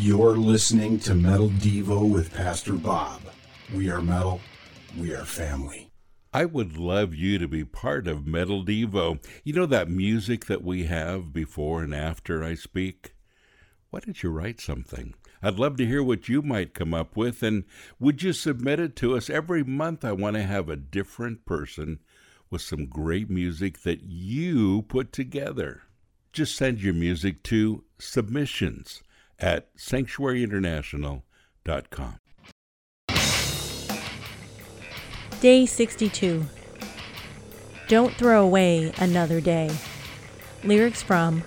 You're listening to Metal Devo with Pastor Bob. We are metal, we are family. I would love you to be part of Metal Devo. You know that music that we have before and after I speak? Why don't you write something? I'd love to hear what you might come up with, and would you submit it to us? Every month, I want to have a different person with some great music that you put together. Just send your music to submissions at sanctuaryinternational.com. Day 62. Don't throw away another day. Lyrics from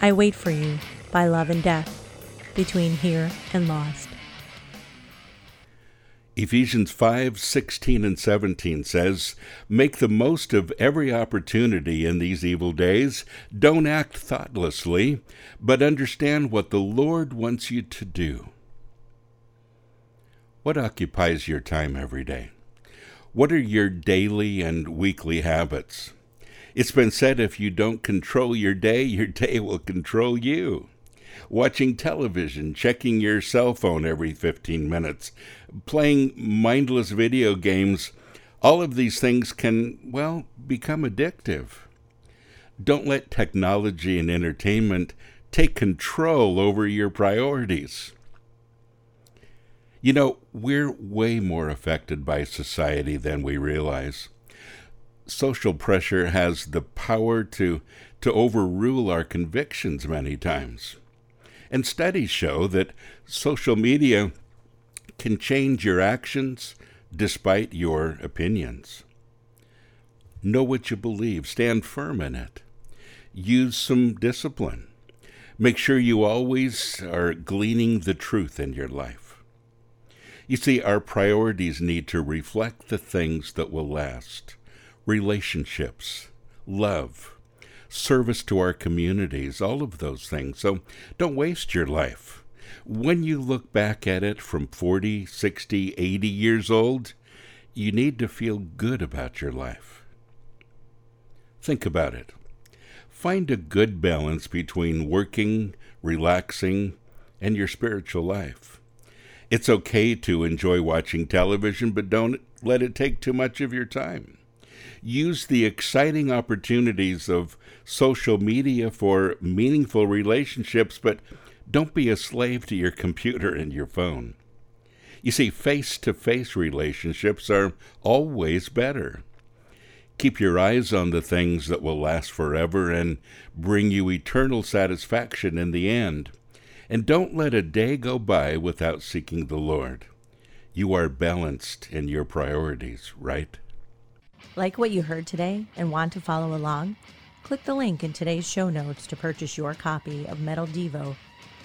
I Wait for You by Love and Death, Between Here and Lost. Ephesians 5 16 and 17 says, Make the most of every opportunity in these evil days. Don't act thoughtlessly, but understand what the Lord wants you to do. What occupies your time every day? What are your daily and weekly habits? It's been said if you don't control your day, your day will control you watching television, checking your cell phone every 15 minutes, playing mindless video games, all of these things can, well, become addictive. Don't let technology and entertainment take control over your priorities. You know, we're way more affected by society than we realize. Social pressure has the power to, to overrule our convictions many times. And studies show that social media can change your actions despite your opinions. Know what you believe, stand firm in it. Use some discipline. Make sure you always are gleaning the truth in your life. You see, our priorities need to reflect the things that will last relationships, love, service to our communities, all of those things. So don't waste your life. When you look back at it from 40, 60, 80 years old, you need to feel good about your life. Think about it. Find a good balance between working, relaxing, and your spiritual life. It's okay to enjoy watching television, but don't let it take too much of your time use the exciting opportunities of social media for meaningful relationships, but don't be a slave to your computer and your phone. You see, face to face relationships are always better. Keep your eyes on the things that will last forever and bring you eternal satisfaction in the end. And don't let a day go by without seeking the Lord. You are balanced in your priorities, right? Like what you heard today and want to follow along? Click the link in today's show notes to purchase your copy of Metal Devo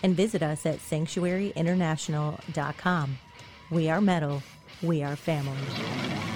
and visit us at sanctuaryinternational.com. We are metal, we are family.